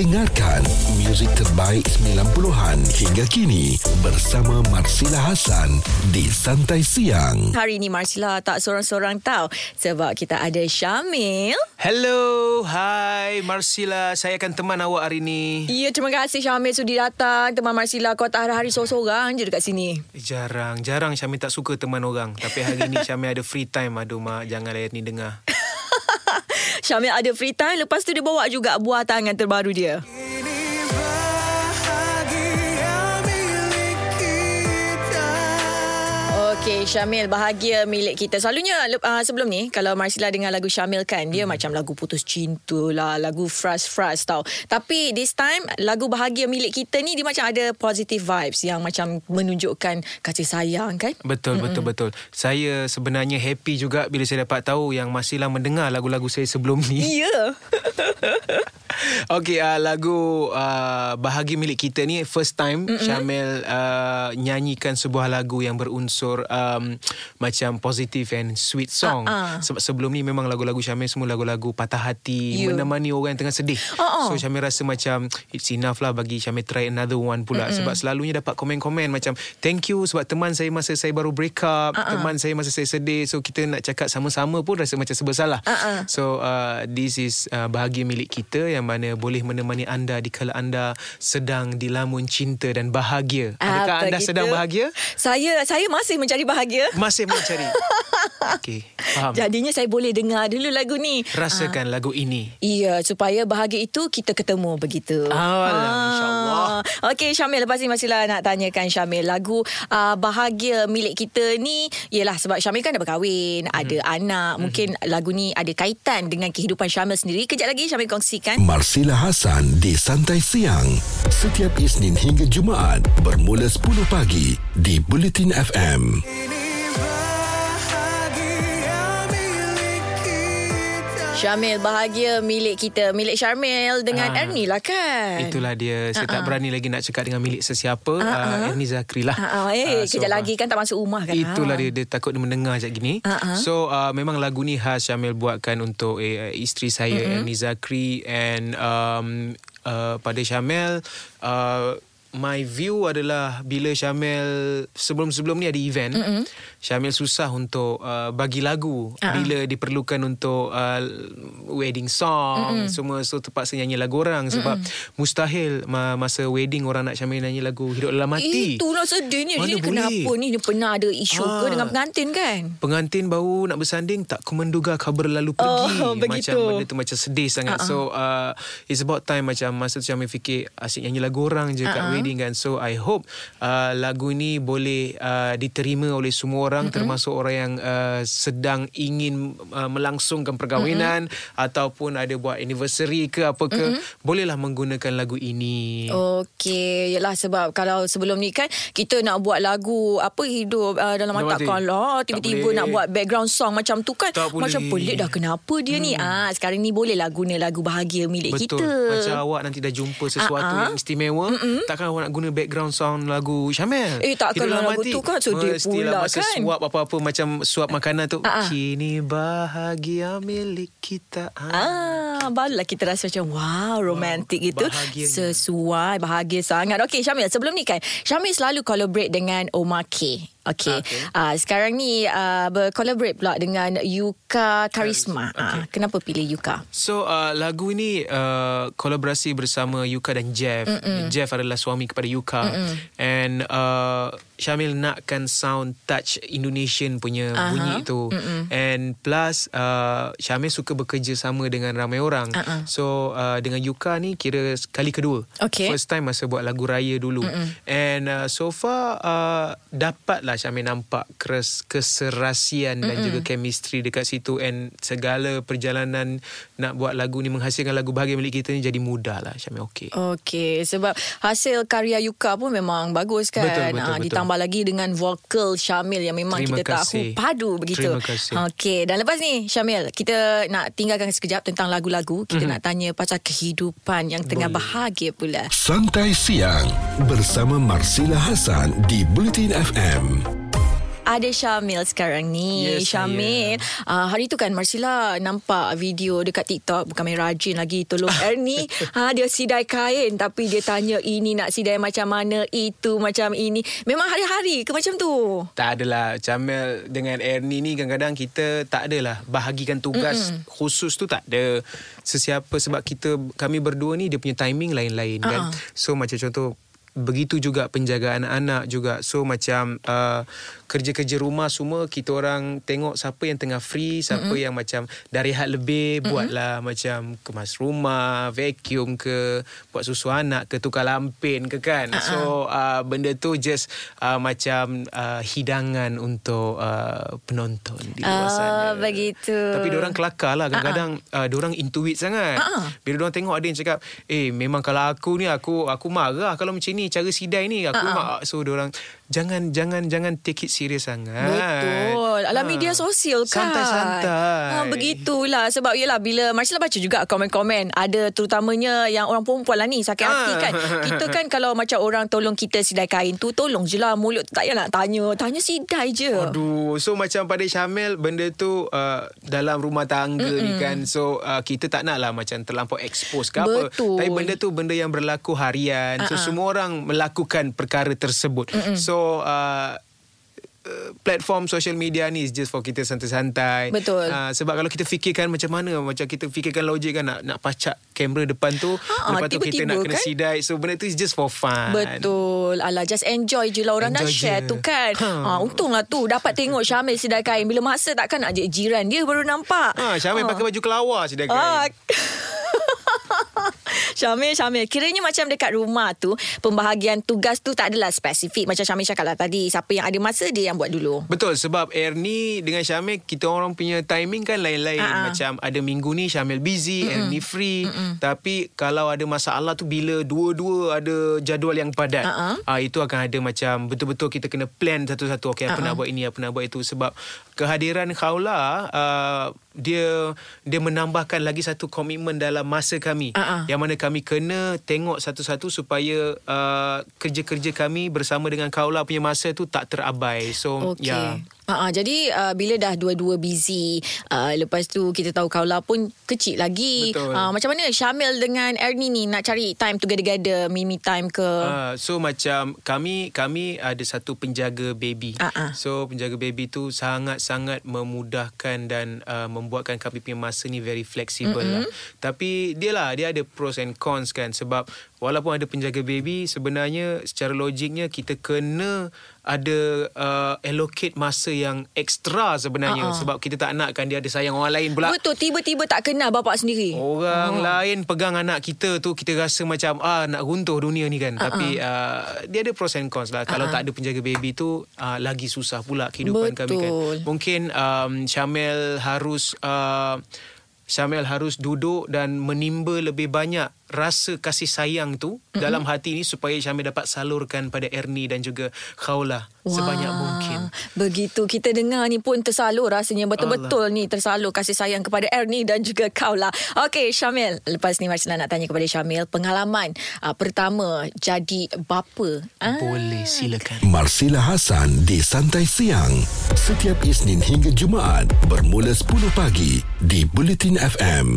Dengarkan muzik terbaik 90-an hingga kini bersama Marsila Hasan di Santai Siang. Hari ini Marsila tak seorang-seorang tahu sebab kita ada Syamil. Hello, hi Marsila. Saya akan teman awak hari ini. Ya, terima kasih Syamil sudi datang. Teman Marsila kau tak hari-hari seorang-seorang je dekat sini. Jarang, jarang Syamil tak suka teman orang. Tapi hari ini Syamil ada free time. Aduh mak, jangan layan ni dengar. Syamil ada free time. Lepas tu dia bawa juga buah tangan terbaru dia. Okey, Syamil bahagia milik kita. Selalunya uh, sebelum ni kalau Marsila dengar lagu Syamil kan, dia hmm. macam lagu putus cinta lah, lagu fras-fras tau. Tapi this time lagu bahagia milik kita ni dia macam ada positive vibes yang macam menunjukkan kasih sayang kan? Betul, Mm-mm. betul, betul. Saya sebenarnya happy juga bila saya dapat tahu yang Marsila mendengar lagu-lagu saya sebelum ni. Ya. Yeah. Okey, uh, lagu uh, bahagia milik kita ni first time Mm-mm. Syamil uh, nyanyikan sebuah lagu yang berunsur um, macam positif and sweet song. Uh-uh. Sebab sebelum ni memang lagu-lagu Syamil semua lagu-lagu patah hati, you. menemani orang yang tengah sedih. Uh-uh. So Syamil rasa macam it's enough lah bagi Syamil try another one pula. Mm-mm. Sebab selalunya dapat komen-komen macam thank you sebab teman saya masa saya baru break up, uh-uh. teman saya masa saya sedih. So kita nak cakap sama-sama pun rasa macam serba salah. Uh-uh. So uh, this is uh, bahagia milik kita yang mana boleh menemani anda di kala anda sedang dilamun cinta dan bahagia. Adakah Apa anda gitu? sedang bahagia? Saya saya masih mencari bahagia. Masih mencari. Okey, faham. Jadinya saya boleh dengar dulu lagu ni. Rasakan uh, lagu ini. Iya, supaya bahagia itu kita ketemu begitu. Alah, ah. insya-Allah. Okey, Syamil lepas ni masihlah nak tanyakan Syamil lagu uh, bahagia milik kita ni ialah sebab Syamil kan dah berkahwin, hmm. ada anak, hmm. mungkin lagu ni ada kaitan dengan kehidupan Syamil sendiri. Kejap lagi Syamil kongsikan. Marsila Hasan di Santai Siang setiap Isnin hingga Jumaat bermula 10 pagi di Bulletin FM. Syamil bahagia milik kita Milik Syamil dengan uh, Ernie lah kan Itulah dia Saya uh-uh. tak berani lagi nak cakap dengan milik sesiapa uh-uh. uh, Ernie Zakri lah uh-uh. Eh uh, so, kejap lagi kan tak masuk rumah kan Itulah ha. dia Dia takut dia mendengar macam gini uh-uh. So uh, memang lagu ni khas Syamil buatkan untuk eh, isteri saya uh-huh. Ernie Zakri And um, uh, pada Syamil uh, My view adalah bila Syamil sebelum-sebelum ni ada event, mm-hmm. Syamil susah untuk uh, bagi lagu uh-huh. bila diperlukan untuk uh, wedding song mm-hmm. semua so terpaksa nyanyi lagu orang sebab mm-hmm. mustahil masa wedding orang nak Syamil nyanyi lagu hidup dalam mati. Itu nak sedih ni. Mana kenapa ni dia pernah ada isu ah. ke dengan pengantin kan? Pengantin baru nak bersanding tak ku menduga kau berlalu pergi. Oh, macam benda tu macam sedih sangat. Uh-huh. So uh, it's about time macam masa tu Syamil fikir asyik nyanyi lagu orang je uh-huh. kat wedding kan so I hope uh, lagu ni boleh uh, diterima oleh semua orang mm-hmm. termasuk orang yang uh, sedang ingin uh, melangsungkan perkahwinan mm-hmm. ataupun ada buat anniversary ke apa ke mm-hmm. bolehlah menggunakan lagu ini okey yalah sebab kalau sebelum ni kan kita nak buat lagu apa hidup uh, dalam mata kalau tiba-tiba nak buat background song macam tu kan tak macam boleh. pelik dah kenapa dia hmm. ni ah sekarang ni bolehlah guna lagu bahagia milik Betul. kita macam awak nanti dah jumpa sesuatu uh-huh. yang istimewa Mm-mm. takkan awak nak guna background sound lagu Syamel. Eh takkan lagu mati. tu kan sedih pula masa kan. suap apa-apa macam suap makanan tu. Uh-huh. Kini bahagia milik kita. Ah, ah barulah kita rasa macam wow romantik wow, gitu. Bahagianya. Sesuai bahagia sangat. Okey Syamil sebelum ni kan Syamil selalu collaborate dengan Omar K. Okay. okay. Uh, sekarang ni uh, bercollaborate pula dengan Yuka Karisma. Okay. Uh, kenapa pilih Yuka? So uh, lagu ini uh, kolaborasi bersama Yuka dan Jeff. Mm-mm. Jeff adalah suami kepada Yuka. Mm-mm. And uh, Syamil nakkan sound touch Indonesian punya uh-huh. bunyi itu. Mm-mm. And plus uh, Syamil suka bekerja sama dengan ramai orang. Uh-uh. So uh, dengan Yuka ni kira kali kedua. Okay. First time masa buat lagu raya dulu. Mm-mm. And uh, so far uh, dapat lah Syamil nampak kes, keserasian Mm-mm. dan juga chemistry dekat situ and segala perjalanan nak buat lagu ni menghasilkan lagu bahagia milik kita ni jadi mudah lah Syamil okey. Okey sebab hasil karya Yuka pun memang bagus kan. Betul, betul, ha, betul. Ditambah lagi dengan vokal Syamil yang memang Terima kita kasih. tahu padu begitu. Terima kasih. Okey dan lepas ni Syamil kita nak tinggalkan sekejap tentang lagu-lagu. Kita mm-hmm. nak tanya pasal kehidupan yang tengah Boleh. bahagia pula. Santai siang bersama Marsila Hasan di Bulletin FM. Ada Syamil sekarang ni. Yes, Syamil, uh, hari tu kan Marsila nampak video dekat TikTok bukan main rajin lagi tolong Ernie. ha dia sidai kain tapi dia tanya ini nak sidai macam mana, itu macam ini. Memang hari-hari ke macam tu? Tak adalah. Camel dengan Ernie ni kadang-kadang kita tak adalah bahagikan tugas Mm-mm. khusus tu tak ada. Sesiapa sebab kita kami berdua ni dia punya timing lain-lain uh-huh. kan. So macam contoh begitu juga penjagaan anak juga so macam uh, kerja-kerja rumah semua kita orang tengok siapa yang tengah free siapa mm-hmm. yang macam dari rehat lebih mm-hmm. buatlah macam kemas rumah vacuum ke buat susu anak ke tukar lampin ke kan uh-huh. so uh, benda tu just uh, macam uh, hidangan untuk uh, penonton di luar oh, sana begitu tapi orang kelakar lah kadang-kadang uh-huh. uh, diorang intuit sangat uh-huh. bila orang tengok ada yang cakap eh memang kalau aku ni aku aku marah kalau macam ni cara sidai ni aku uh-huh. memang so diorang jangan jangan jangan take it serius sangat. Betul. Alam ha. media sosial kan. Santai-santai. Ha, begitulah. Sebab yelah bila Marcella baca juga komen-komen. Ada terutamanya yang orang perempuan lah ni sakit ha. hati kan. Kita kan kalau macam orang tolong kita sidai kain tu. Tolong je lah mulut tak payah nak tanya. Tanya sidai je. Aduh. So macam pada Syamil benda tu uh, dalam rumah tangga Mm-mm. ni kan. So uh, kita tak nak lah macam terlampau expose ke Betul. apa. Tapi benda tu benda yang berlaku harian. Uh-uh. So semua orang melakukan perkara tersebut. Mm-mm. So uh, uh, platform social media ni is just for kita santai-santai. Betul. Uh, sebab kalau kita fikirkan macam mana, macam kita fikirkan logik kan nak nak pacak kamera depan tu, ha, lepas tu kita nak kena kan? sidai. So benda tu is just for fun. Betul. Alah just enjoy je lah orang enjoy dah share je. tu kan. Ha. ha untunglah tu dapat tengok Syamil sidai kain. Bila masa takkan nak je jiran dia baru nampak. Ha Syamil ha. pakai baju kelawar sidai kain. Ha. Syamil, Syamil. Kiranya macam dekat rumah tu, pembahagian tugas tu tak adalah spesifik. Macam Syamil cakap lah tadi, siapa yang ada masa, dia yang buat dulu. Betul, sebab Ernie dengan Syamil, kita orang punya timing kan lain-lain. Uh-huh. Macam ada minggu ni Syamil busy, Mm-mm. Ernie free. Mm-mm. Tapi kalau ada masalah tu, bila dua-dua ada jadual yang padat, uh-huh. uh, itu akan ada macam betul-betul kita kena plan satu-satu. Okay, apa uh-huh. nak buat ini, apa nak buat itu. Sebab kehadiran Khawla uh, dia dia menambahkan lagi satu komitmen dalam masa kami uh-uh. yang mana kami kena tengok satu-satu supaya uh, kerja-kerja kami bersama dengan Khawla punya masa tu tak terabai so okay. ya yeah. Uh, jadi uh, bila dah dua-dua busy uh, lepas tu kita tahu Kaula pun kecil lagi. Uh, macam mana Syamil dengan Ernie ni nak cari time together mimi time ke? Uh, so macam kami kami ada satu penjaga baby. Uh-uh. so penjaga baby tu sangat-sangat memudahkan dan uh, membuatkan kami punya masa ni very flexible mm-hmm. lah tapi dia lah dia ada pros and cons kan. Sebab walaupun ada penjaga baby sebenarnya secara logiknya kita kena ada uh, allocate masa yang ekstra sebenarnya uh-uh. sebab kita tak nakkan dia ada sayang orang lain pula. Betul, tiba-tiba tak kenal bapak sendiri. Orang uh lain pegang anak kita tu kita rasa macam ah nak runtuh dunia ni kan. Uh-uh. Tapi uh, dia ada pros and cons lah. Uh-uh. Kalau tak ada penjaga baby tu uh, lagi susah pula kehidupan Betul. kami kan. Mungkin um, Syamel harus uh, Syamel harus duduk dan menimba lebih banyak rasa kasih sayang tu mm-hmm. dalam hati ni supaya Syamil dapat salurkan pada Ernie dan juga Khawla Wah, sebanyak mungkin. Begitu kita dengar ni pun tersalur rasanya betul-betul Allah. ni tersalur kasih sayang kepada Ernie dan juga Khawla. Okey Syamil, lepas ni Marcella nak tanya kepada Syamil pengalaman uh, pertama jadi bapa. Ah. Boleh silakan. Marcella Hasan di Santai Siang setiap Isnin hingga Jumaat bermula 10 pagi di Bulletin FM.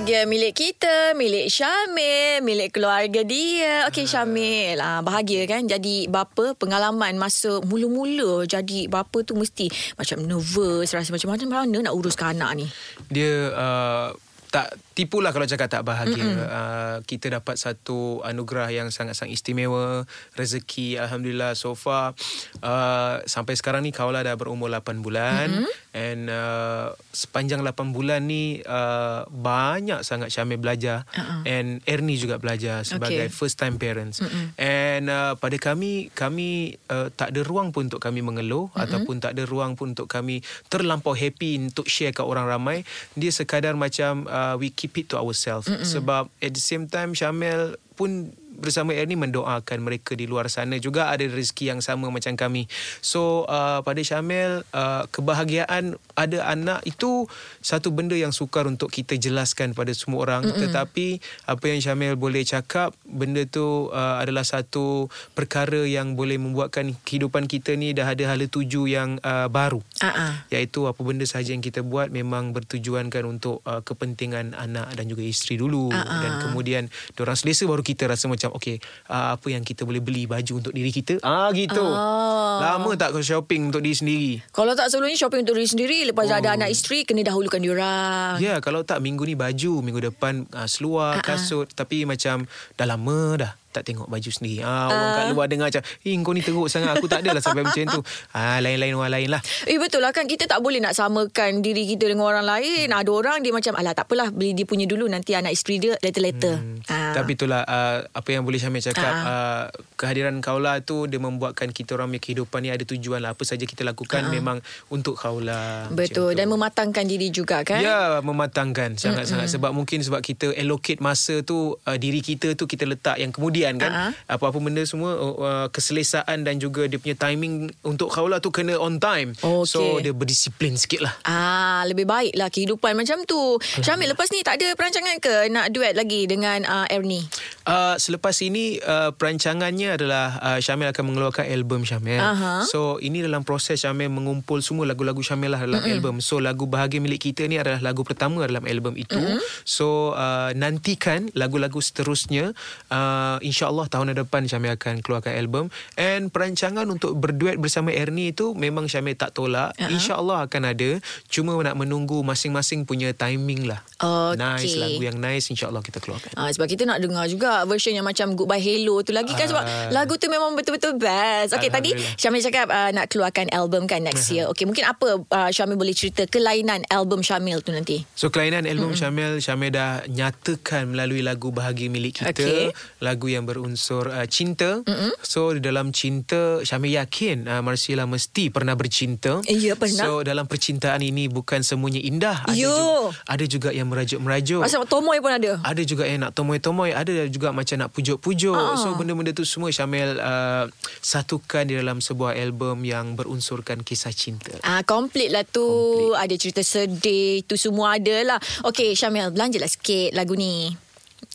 Bahagia milik kita, milik Syamil, milik keluarga dia. Okey Syamil, ah bahagia kan jadi bapa. Pengalaman masa mula-mula jadi bapa tu mesti macam nervous, rasa macam mana nak uruskan anak ni. Dia uh, tak tipulah kalau cakap tak bahagia. Uh, kita dapat satu anugerah yang sangat-sangat istimewa, rezeki alhamdulillah so far uh, sampai sekarang ni Kaula dah berumur 8 bulan mm-hmm. and uh, sepanjang 8 bulan ni uh, banyak sangat Syamil belajar uh-uh. and Ernie juga belajar sebagai okay. first time parents. Mm-hmm. And uh, pada kami kami uh, tak ada ruang pun untuk kami mengeluh mm-hmm. ataupun tak ada ruang pun untuk kami terlampau happy untuk share ke orang ramai. Dia sekadar macam uh, we keep it to ourselves Mm-mm. sebab at the same time Syamel pun bersama Ernie mendoakan mereka di luar sana juga ada rezeki yang sama macam kami. So uh, pada Syamil uh, kebahagiaan ada anak itu satu benda yang sukar untuk kita jelaskan pada semua orang Mm-mm. tetapi apa yang Syamil boleh cakap benda tu uh, adalah satu perkara yang boleh membuatkan kehidupan kita ni dah ada hala tuju yang uh, baru. Uh-uh. Iaitu apa benda sahaja yang kita buat memang bertujuan kan untuk uh, kepentingan anak dan juga isteri dulu uh-uh. dan kemudian orang selesa baru kita rasa macam okey uh, apa yang kita boleh beli baju untuk diri kita ah gitu uh. lama tak kau shopping untuk diri sendiri kalau tak sebelum ni shopping untuk diri sendiri lepas oh. ada anak isteri kena dahulukan diorang ya yeah, kalau tak minggu ni baju minggu depan uh, seluar uh-uh. kasut tapi macam dah lama dah tak tengok baju sendiri. Ah, orang uh. kat luar dengar macam, eh kau ni teruk sangat. Aku tak adalah sampai macam tu. Ah, lain-lain orang lain lah. Eh betul lah kan. Kita tak boleh nak samakan diri kita dengan orang lain. Ada orang dia macam, alah tak apalah. Beli dia punya dulu. Nanti anak isteri dia later-later. Hmm. Ah. Tapi itulah uh, apa yang boleh Syamil cakap. Uh. Uh, kehadiran kaulah tu dia membuatkan kita orang punya kehidupan ni ada tujuan lah. Apa saja kita lakukan uh. memang untuk kaulah. Betul. Dan mematangkan diri juga kan. Ya, mematangkan. Sangat-sangat. Mm-hmm. Sebab mungkin sebab kita allocate masa tu, uh, diri kita tu kita letak yang kemudian kan. Uh-huh apa-apa benda semua uh, keselesaan dan juga dia punya timing untuk kaulah tu kena on time. Okay. So dia berdisiplin sikit lah. Ah, lebih baik lah kehidupan macam tu. Syamil lepas ni tak ada perancangan ke nak duet lagi dengan uh, Ernie? Uh, selepas ini uh, perancangannya adalah uh, Syamil akan mengeluarkan album Syamil. Uh-huh. So ini dalam proses Syamil mengumpul semua lagu-lagu Syamil lah dalam mm-hmm. album. So lagu Bahagia Milik Kita ni adalah lagu pertama dalam album itu. Mm-hmm. So uh, nantikan lagu-lagu seterusnya. Uh, InsyaAllah tahun depan Syamil akan keluarkan album. And perancangan untuk berduet bersama Ernie itu memang Syamil tak tolak. Uh-huh. insyaallah akan ada. Cuma nak menunggu masing-masing punya timing lah. Okay. nice lagu yang nice insyaallah kita keluarkan. Uh, sebab kita nak dengar juga version yang macam Goodbye Hello tu lagi kan? Uh, sebab lagu tu memang betul-betul best. Okay tadi Syamil cakap uh, nak keluarkan album kan next uh-huh. year. Okay mungkin apa uh, Syamil boleh cerita kelainan album Syamil tu nanti? So kelainan album mm-hmm. Syamil Syamil dah nyatakan melalui lagu Bahagia Milik Kita. Okay. lagu yang berunsur uh, cinta. Mm-hmm. So dalam cinta Syamil yakin uh, Marsila mesti pernah bercinta. Ya pernah. So dalam percintaan ini bukan semuanya indah. Ada juga, ada juga yang merajuk-merajuk. Masa tomoy pun ada. Ada juga yang nak tomoy-tomoy, ada juga macam nak pujuk-pujuk. Uh-huh. So benda-benda tu semua Syamil uh, satukan di dalam sebuah album yang berunsurkan kisah cinta. Ah uh, komplit lah tu. Complete. Ada cerita sedih, tu semua ada lah. Okay Syamil belanjalah sikit lagu ni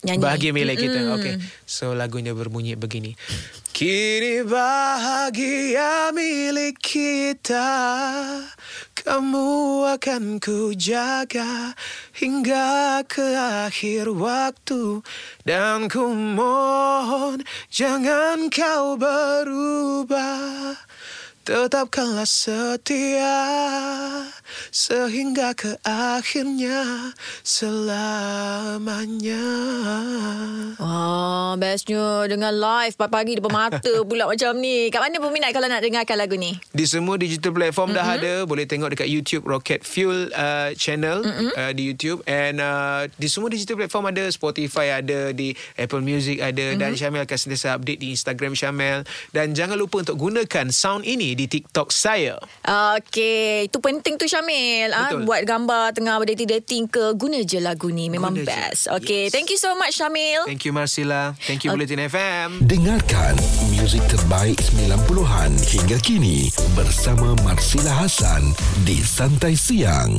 nyanyi. Bahagia milik kita. Mm. Okay. So lagunya berbunyi begini. Kini bahagia milik kita Kamu akan ku jaga Hingga ke akhir waktu Dan ku mohon Jangan kau berubah Tetapkanlah setia Sehingga ke akhirnya Selamanya Wah, bestnya Dengan live pagi-pagi depan mata pula macam ni Kat mana peminat kalau nak dengarkan lagu ni? Di semua digital platform mm-hmm. dah ada Boleh tengok dekat YouTube Rocket Fuel uh, channel mm-hmm. uh, Di YouTube And uh, di semua digital platform ada Spotify ada Di Apple Music ada mm-hmm. Dan Syamil akan sentiasa update di Instagram Syamil Dan jangan lupa untuk gunakan sound ini di TikTok saya. Okey, itu penting tu Syamil. Ah ha? buat gambar tengah dating-dating ke guna je lagu ni memang guna best. Okey, yes. thank you so much Syamil. Thank you Marcella. Thank you okay. Bulletin FM. Dengarkan muzik terbaik 90-an hingga kini bersama Marcella Hasan di Santai Siang.